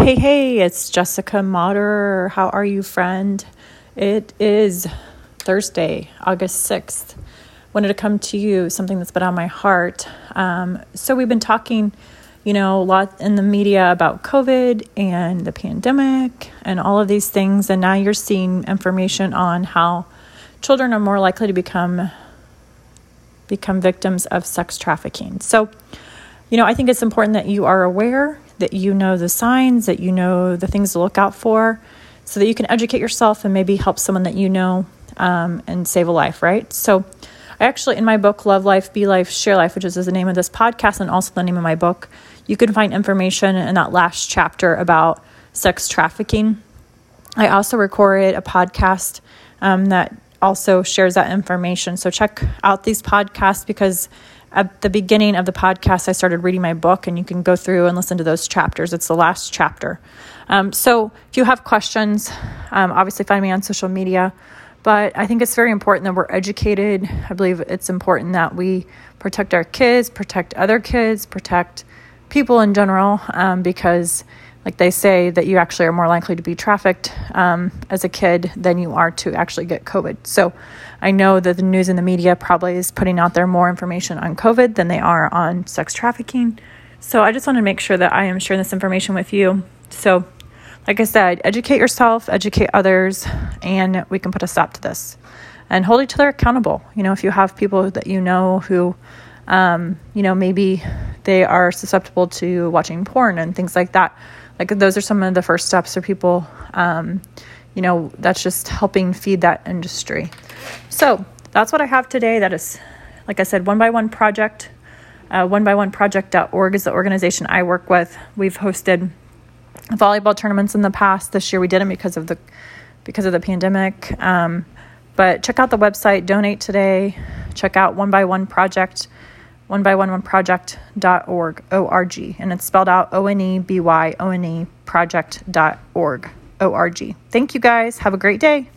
Hey, hey, it's Jessica Motter. How are you, friend? It is Thursday, August 6th. Wanted to come to you, something that's been on my heart. Um, so, we've been talking, you know, a lot in the media about COVID and the pandemic and all of these things. And now you're seeing information on how children are more likely to become become victims of sex trafficking. So, you know, I think it's important that you are aware that you know the signs, that you know the things to look out for, so that you can educate yourself and maybe help someone that you know um, and save a life, right? So, I actually, in my book, Love Life, Be Life, Share Life, which is the name of this podcast and also the name of my book, you can find information in that last chapter about sex trafficking. I also recorded a podcast um, that also shares that information. So check out these podcasts because at the beginning of the podcast, I started reading my book, and you can go through and listen to those chapters. It's the last chapter. Um, so if you have questions, um, obviously find me on social media. But I think it's very important that we're educated. I believe it's important that we protect our kids, protect other kids, protect people in general, um, because like they say that you actually are more likely to be trafficked um, as a kid than you are to actually get COVID. So I know that the news and the media probably is putting out there more information on COVID than they are on sex trafficking. So I just want to make sure that I am sharing this information with you. So, like I said, educate yourself, educate others, and we can put a stop to this and hold each other accountable. You know, if you have people that you know who, um, you know, maybe they are susceptible to watching porn and things like that. Like those are some of the first steps for people um, you know that's just helping feed that industry. So that's what i have today. That is like i said one by one project uh, one by one project.org is the organization i work with. We've hosted volleyball tournaments in the past. This year we didn't because of the because of the pandemic. Um, but check out the website. Donate today. Check out one by one project one by one one project.org o-r-g and it's spelled out o-n-e-b-y o-n-e project.org o-r-g thank you guys. Have a great day